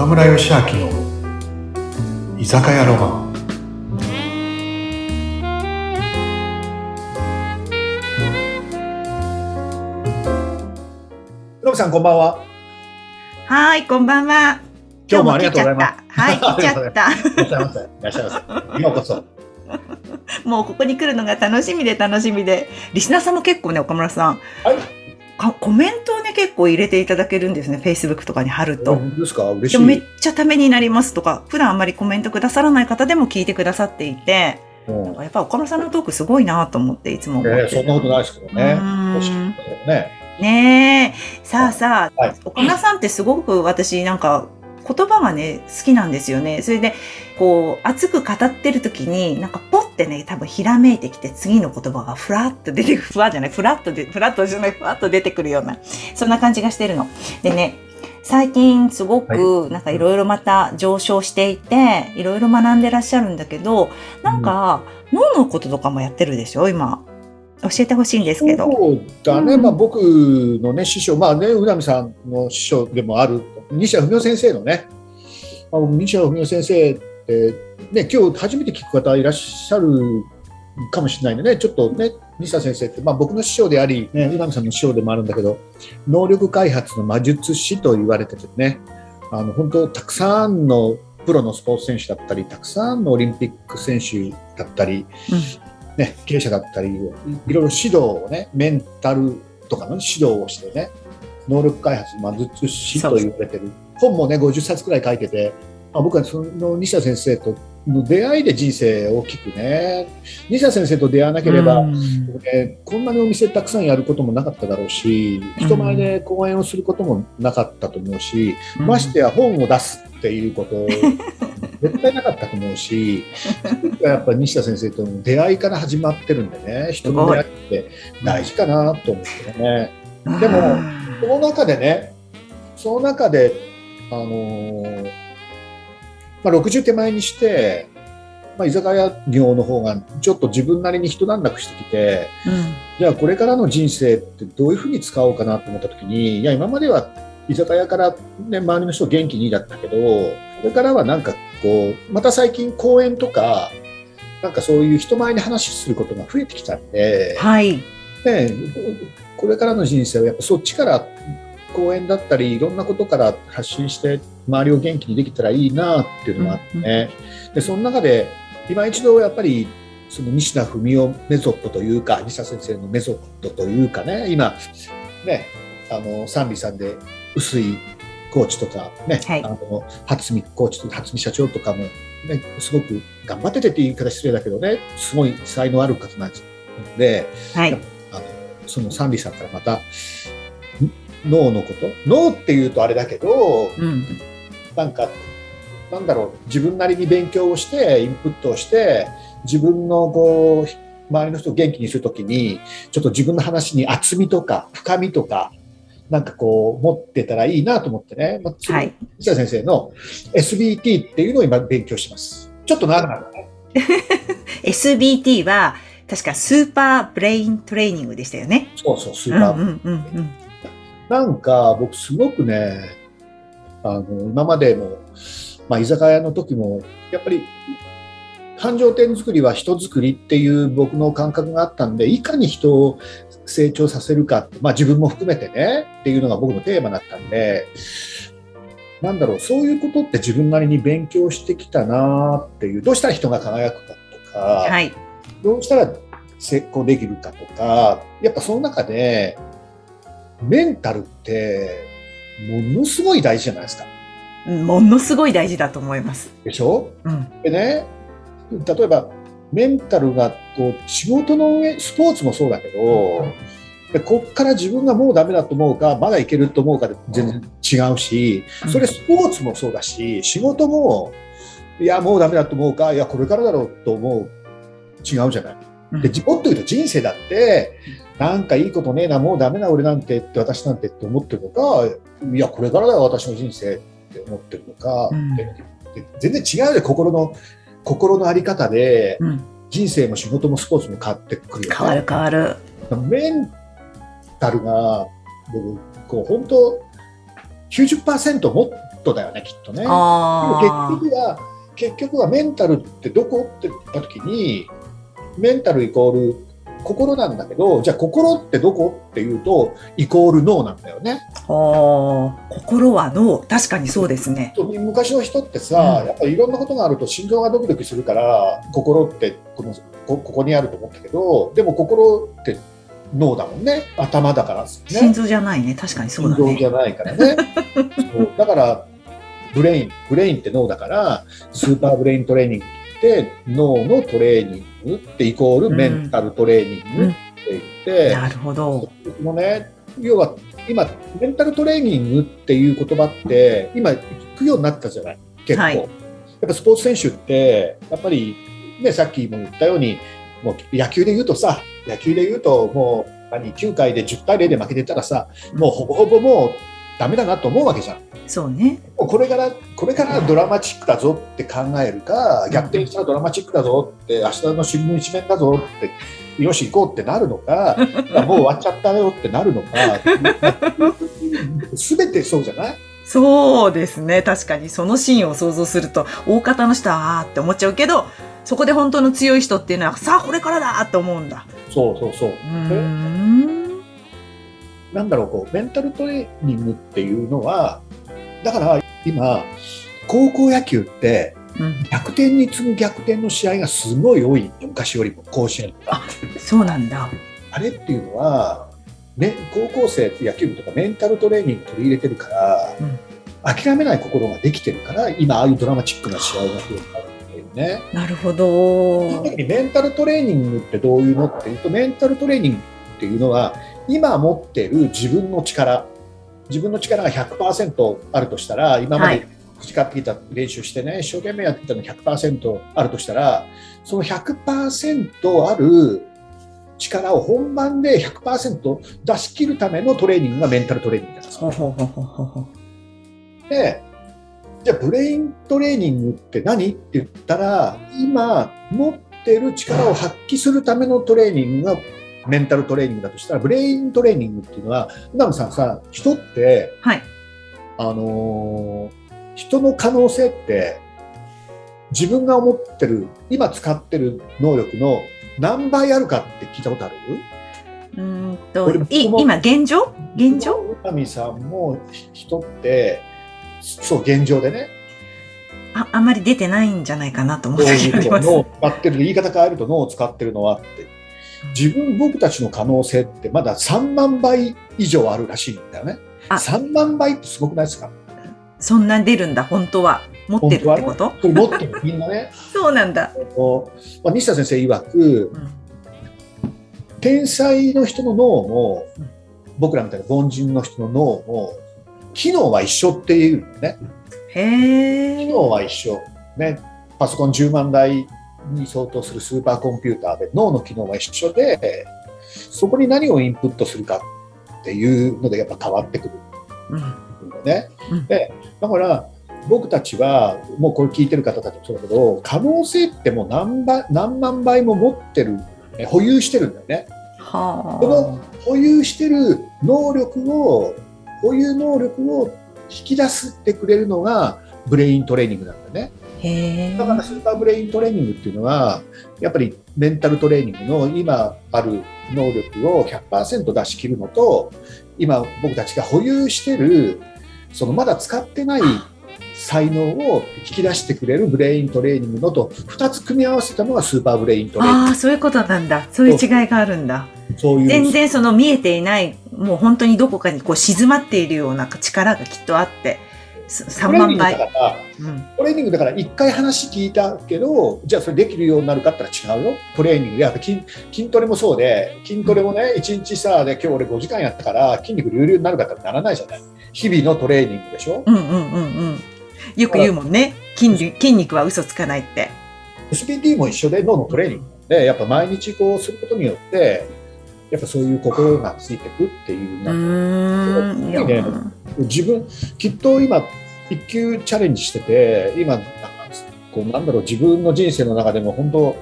岡村義明の居酒屋ロマンロブさんこんばんは。はい、こんばんは。今日もありがとうございます。はい、来ちゃった。いらっしゃいませ。いらっしゃいませ。ようこそ。もうここに来るのが楽しみで楽しみで、リスナーさんも結構ね、岡村さん、はい。かコメントをね、結構入れていただけるんですね、Facebook とかに貼ると。本当ですか？嬉しでもめっい。ちゃためになりますとか、普段あんまりコメントくださらない方でも聞いてくださっていて、うんやっぱ岡村さんのトークすごいなと思っていつも思ってえーそんなことないですけどね。ね。ねえ。さあさあ、はい岡村さんってすごく私なんか言葉がね、好きなんですよね。それで、こう、熱く語ってる時に、なんかポってね、多分ひらめいてきて、次の言葉がふらっと出てくる、ふわじゃない、ふらっとで、ふらっとじゃない、ふわっと出てくるような、そんな感じがしてるの。でね、最近すごく、なんかいろいろまた上昇していて、いろいろ学んでらっしゃるんだけど、なんか、脳のこととかもやってるでしょ今。教えてほしいんですけど。そうだね。うん。まあ僕のね、師匠、まあね、うなみさんの師匠でもある、西谷文夫先生のね、まあ、西谷文夫先生って、ね、今日初めて聞く方いらっしゃるかもしれないんでね、ちょっとね、西田先生って、まあ、僕の師匠であり、ね、うなみさんの師匠でもあるんだけど、能力開発の魔術師と言われててね、あの本当、たくさんのプロのスポーツ選手だったり、たくさんのオリンピック選手だったり、ね、経営者だったり、いいろいろ指導をね、メンタルとかの指導をしてね、能力開発魔術師と言われてる、本もね、50冊くらい書いてて、まあ、僕はその西田先生との出会いで人生大きくね、西田先生と出会わなければ、うん。ねこんなにお店たくさんやることもなかっただろうし、人前で講演をすることもなかったと思うし、ましてや本を出すっていうこと、絶対なかったと思うし、やっぱ西田先生との出会いから始まってるんでね、人の出会いって大事かなと思ってね。でもその中でね、その中で、あのーまあ、60手前にして、まあ、居酒屋業の方がちょっと自分なりに一段落してきて、うんじゃあこれからの人生ってどういうふうに使おうかなと思った時に、いや今までは居酒屋から、ね、周りの人元気にだったけど、これからはなんかこう、また最近講演とか、なんかそういう人前に話することが増えてきたんで、はい。ね、これからの人生はやっぱそっちから講演だったりいろんなことから発信して周りを元気にできたらいいなっていうのがあってね、でその中で今一度やっぱりその西田文夫メソッドというか西田先生のメソッドというかね今ねあの三里さんで薄いコーチとかね、はいあの初見コーチと初見社長とかも、ね、すごく頑張っててって言い方失礼だけどねすごい才能ある方なんで、はい。あのそのサンリさんからまたん脳のこと？脳っていうとあれだけどうん。なんかなんだろう自分なりに勉強をしてインプットをして自分のこう周りの人を元気にするときにちょっと自分の話に厚みとか深みとかなんかこう持ってたらいいなと思ってね、まあ、はい。西田先生の SBT っていうのを今勉強してます。ちょっと長くなるね。SBT は、確かスーパーブレイントレーニングでしたよね。そうそう、スーパー。んうんうん。なんか僕すごくね、あの今までも、まあ、居酒屋の時もやっぱり繁盛店作りは人作りっていう僕の感覚があったんでいかに人を成長させるか、まあ、自分も含めてねっていうのが僕のテーマだったんでなんだろうそういうことって自分なりに勉強してきたなっていうどうしたら人が輝くかとか、はい。どうしたら成功できるかとか、やっぱその中で、メンタルって、ものすごい大事じゃないですか。ものすごい大事だと思います。でしょ？うん。でね、例えば、メンタルがこう仕事の上、スポーツもそうだけど、でこっから自分がもうダメだと思うか、まだいけると思うかで全然違うし、それスポーツもそうだし、仕事も、いや、もうダメだと思うか、いや、これからだろうと思う、違うじゃない。うん。で、もっと言うと人生だって、なんかいいことねえな、もうダメな俺なんてって、私なんてって思ってるのか、いや、これからだよ、私の人生って思ってるのか、うん。でで全然違うよ、心の、心のあり方で、うん。人生も仕事もスポーツも変わってくるよね変わる変わる。メンタルが、僕、こう、本当、90%持っトだよねきっとね。でもあ結局は結局はメンタルってどこ？って言った時にメンタルイコール心なんだけどじゃあ心ってどこっていうとイコール脳なんだよね。心は脳。確かにそうですね。と昔の人ってさ、うんやっぱりいろんなことがあると心臓がドキドキするから心ってこのこここにあると思ったけどでも心って脳だもんね頭だからね心臓じゃないね。確かにそうだね。心臓じゃないからね そうだからブレインブレインって脳だからスーパーブレイントレーニングって脳のトレーニングってイコールメンタルトレーニングって言って、なるほど。そのね、要は今、メンタルトレーニングっていう言葉って、今、聞くようになったじゃない、結構。はい。やっぱスポーツ選手って、やっぱり、ね、さっきも言ったように、もう野球で言うとさ、野球で言うと、もう何、9回で10対0で負けてたらさ、もうほぼほぼもうダメだなと思うわけじゃん。そうね。もうこれから、これからドラマチックだぞって考えるか、逆転したらドラマチックだぞって、明日の新聞一面だぞって、よし行こうってなるのか、もう終わっちゃったよってなるのか、すべてそうじゃない？そうですね。確かにそのシーンを想像すると、大方の人はあーって思っちゃうけど、そこで本当の強い人っていうのは、さあこれからだって思うんだ。そうそうそう。う。なんだろう、こう、メンタルトレーニングっていうのは、だから今、高校野球ってうん、逆転に次ぐ逆転の試合がすごい多い、昔よりも甲子園とか。そうなんだ。あれっていうのは、ね、高校生って野球部とかメンタルトレーニング取り入れてるから、うん諦めない心ができてるから、今、ああいうドラマチックな試合が増えたっていうね。なるほど。メンタルトレーニングってどういうのっていうと、メンタルトレーニングっていうのは、今持ってる自分の力、自分の力が100%あるとしたら、今まはい。で培ってきた練習してね、一生懸命やってきたの100%あるとしたら、その100%ある力を本番で100%出し切るためのトレーニングがメンタルトレーニングなんです。で、じゃあブレイントレーニングって何？って言ったら、今持ってる力を発揮するためのトレーニングがメンタルトレーニングだとしたら、ブレイントレーニングっていうのは、宇野さんさ、人って、はい。あのー人の可能性って、自分が思ってる、今使ってる能力の何倍あるかって聞いたことある？うーんと今、現状？現状？宇波さんも人って、そう、現状でね、あ、あんまり出てないんじゃないかなと思っ脳ております。を使ってる言い方変えると脳を使ってるのはって自分僕たちの可能性ってまだ3万倍以上あるらしいんだよね。あ。3万倍ってすごくないですか？そんな出るんだ、本当は。持ってるってこと、これ持ってるみんなね。そうなんだ。まあ、西田先生曰くうん。天才の人の脳もうん。僕らみたいな凡人の人の脳も機能は一緒っていうのね。へえ。機能は一緒、ね、パソコン10万台に相当するスーパーコンピューターで脳の機能は一緒でそこに何をインプットするかっていうのでやっぱ変わってくるうんんだよね。うんでだから僕たちはもうこれ聞いてる方たちもそうだけど可能性ってもう何倍何万倍も持ってるえ保有してるんだよね。はこの保有してる能力を保有能力を引き出してくれるのがブレイントレーニングなんだよね。だからスーパーブレイントレーニングっていうのはやっぱりメンタルトレーニングの今ある能力を100%出し切るのと今僕たちが保有してるそのまだ使ってない才能を引き出してくれるブレイントレーニングのと2つ組み合わせたのがスーパーブレイントレーニンああ、そういうことなんだ。そういう違いがあるんだ。グそういう全然その見えていない、もう本当にどこかにこう静まっているような力がきっとあって、3トレーニン万倍。グだからうん。トレーニングだから1回話聞いたけどじゃあそれできるようになるかって言ったら違うよトレーニングでやっぱ筋筋トレもそうで筋トレもね1日さで今日俺5時間やったから筋肉隆々になるかってならないじゃない日々のトレーニングでしょ？うんうんうんうん。よく言うもんね。筋肉筋肉は嘘つかないって。SPT も一緒で脳のトレーニングでやっぱ毎日こうすることによってやっぱそういう心がついてくっていううなんかね自分きっと今一級チャレンジしてて今なんかこうなんだろう自分の人生の中でも本当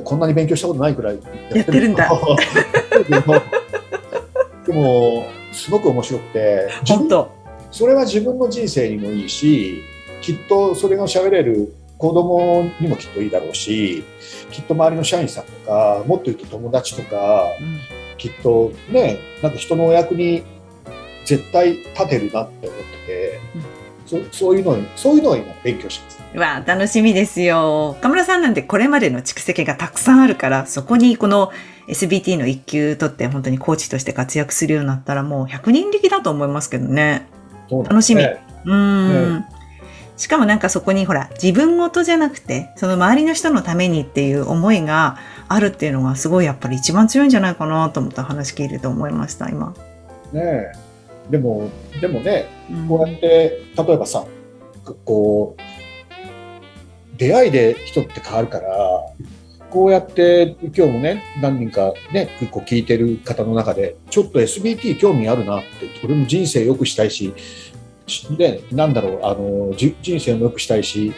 こんなに勉強したことないくらいやってる。んだ。でもすごく面白くて本当。それは自分の人生にもいいしきっとそれが喋れる子供にもきっといいだろうしきっと周りの社員さんとかもっと言うと友達とかうん。きっとねなんか人のお役に絶対立てるなって思ってて、そそういうのにそういうのを今勉強してます。うわあ楽しみですよ。岡村さんなんてこれまでの蓄積がたくさんあるから、そこにこの SBT の一級取って本当にコーチとして活躍するようになったらもう100人力だと思いますけどね。そうなんですねうーん。しかもなんかそこにほら、自分ごとじゃなくて、その周りの人のためにっていう思いがあるっていうのがすごいやっぱり一番強いんじゃないかなと思った話聞いてて思いました、今。ねえでもでもねうん。こうやって例えばさこう出会いで人って変わるからこうやって今日もね何人かね結構聞いてる方の中でちょっと SBT 興味あるなって俺も人生良くしたいししでなんだろうあのじ人生も良くしたいし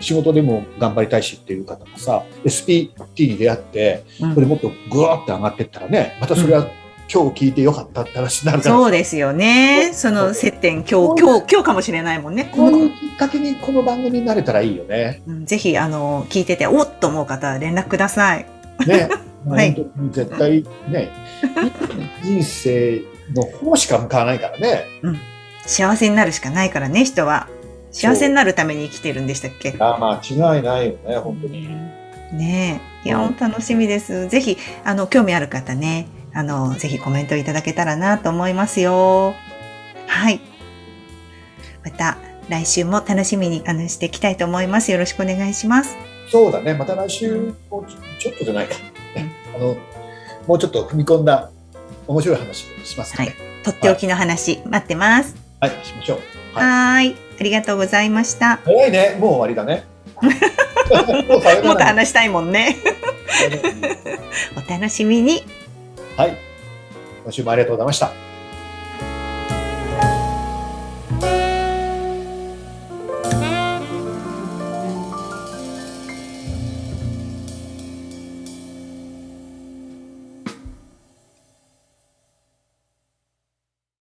仕事でも頑張りたいしっていう方がさ SPT に出会ってうん。これもっとぐわーって上がっていったらねまたそれは今日聞いてよかったって話になるからそうですよね。その接点、今日、今日、今日かもしれないもんね。こういうきっかけにこの番組になれたらいいよね。うんぜひ、あの、聞いてて、おっと思う方は連絡ください。ね。はい絶対ね、人生の方しか向かわないからね。幸せになるしかないからね、人は。幸せになるために生きてるんでしたっけ？あまあ違いないよね、本当に。ねえ。いや、うん楽しみです。ぜひ、あの、興味ある方ね、あの、ぜひコメントいただけたらなと思いますよ。はい。また、来週も楽しみにあのしていきたいと思います。よろしくお願いします。そうだね、また来週もちょっとじゃないか。ね、あの、もうちょっと踏み込んだ面白い話をしますね。とっておきの話、待ってます。はい、しましょう。はいはーい。ありがとうございました。早いね、もう終わりだね。もっと話したいもんね。お楽しみに。はい。今週もありがとうございました。